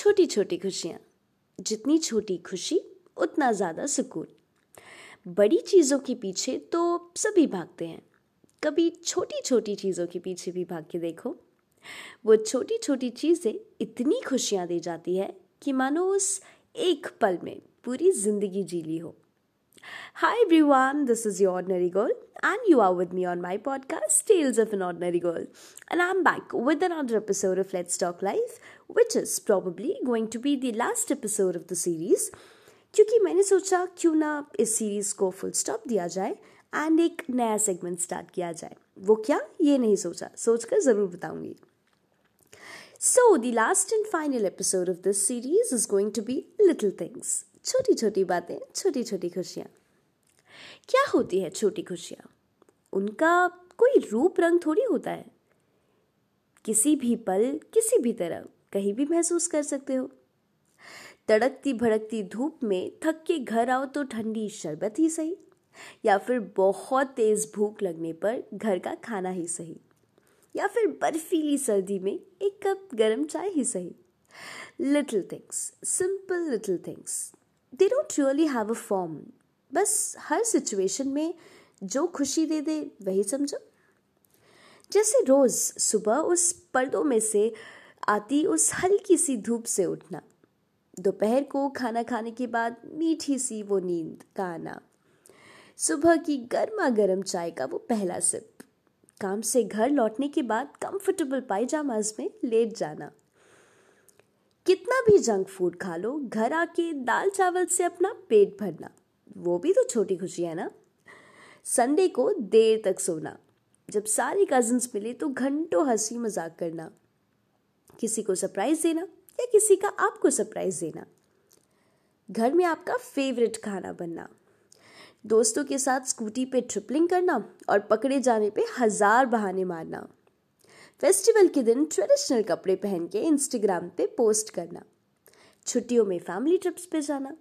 छोटी छोटी खुशियाँ। जितनी छोटी खुशी उतना ज़्यादा सुकून। बड़ी चीज़ों के पीछे तो सभी भागते हैं। कभी छोटी छोटी चीज़ों के पीछे भी भाग के देखो। वो छोटी छोटी चीज़ें इतनी खुशियाँ दे जाती है कि मानो उस एक पल में पूरी ज़िंदगी जी ली हो। Hi everyone, this is your ordinary girl, and you are with me on my podcast, Tales of an Ordinary Girl. And I'm back with another episode of Let's Talk Life, which is probably going to be the last episode of the series. क्योंकि मैंने सोचा क्यों ना इस series को full stop दिया जाए and एक नया सेगमेंट स्टार्ट किया जाए वो क्या ये नहीं सोचा सोचकर ज़रूर बताऊंगी so the last and final episode of this series is going to be little things छोटी छोटी बातें छोटी छोटी खुशियाँ क्या होती है छोटी खुशियाँ उनका कोई रूप रंग थोड़ी होता है। किसी भी पल, किसी भी तरह, कहीं भी महसूस कर सकते हो। तड़कती भड़कती धूप में थक के घर आओ तो ठंडी शरबत ही सही, या फिर बहुत तेज भूख लगने पर घर का खाना ही सही, या फिर बर्फीली सर्दी में एक कप गर्म चाय ही सही। Little things simple little things they don't really have a form बस हर सिचुएशन में जो खुशी दे दे, वही समझो। जैसे रोज सुबह उस पर्दों में से आती उस हल्की सी धूप से उठना, दोपहर को खाना खाने के बाद मीठी सी वो नींद का आना, सुबह की गर्मा गर्म चाय का वो पहला सिप, काम से घर लौटने के बाद कंफर्टेबल पायजामाज में लेट जाना। कितना भी जंक फ़ूड खा लो, घर आके दाल चावल से अपना पेट भरना, वो भी तो छोटी खुशी है ना? संडे को देर तक सोना। जब सारे कजिन्स मिले तो घंटों हँसी मज़ाक करना। किसी को सरप्राइज़ देना या किसी का आपको सरप्राइज़ देना। घर में आपका फेवरेट खाना बनना। दोस्तों के साथ स्कूटी पे ट्रिपलिंग करना और पकड़े जाने पे हज़ार बहाने मारना। फेस्टिवल के दिन ट्रेडिशनल कपड़े पहन के इंस्टाग्राम पे पोस्ट करना। छुट्टियों में फैमिली ट्रिप्स पे जाना।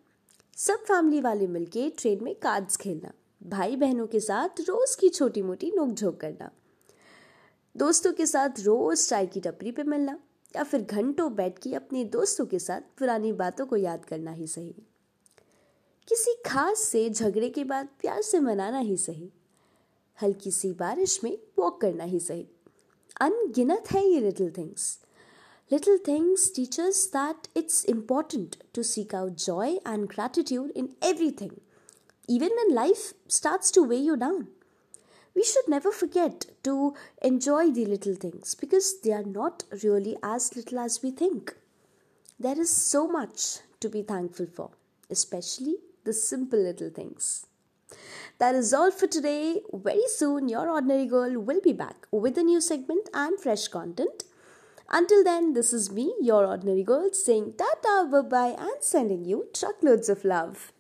सब फैमिली वाले मिलके ट्रेन में कार्ड्स खेलना। भाई बहनों के साथ रोज की छोटी मोटी नोकझोंक करना। दोस्तों के साथ रोज चाय की टपरी पे मिलना, या फिर घंटों बैठ के अपने दोस्तों के साथ पुरानी बातों को याद करना ही सही। किसी खास से झगड़े के बाद प्यार से मनाना ही सही। हल्की सी बारिश में वॉक करना ही सही। अनगिनत है ये little things little things teachers that it's important to seek out joy and gratitude in everything even when life starts to weigh you down. We should never forget to enjoy the little things because they are not really as little as we think. There is so much to be thankful for, especially the simple little things. That is all for today. Very soon, your ordinary girl will be back with a new segment and fresh content. Until then, this is me, your ordinary girl, saying tata, bye bye, and sending you truckloads of love.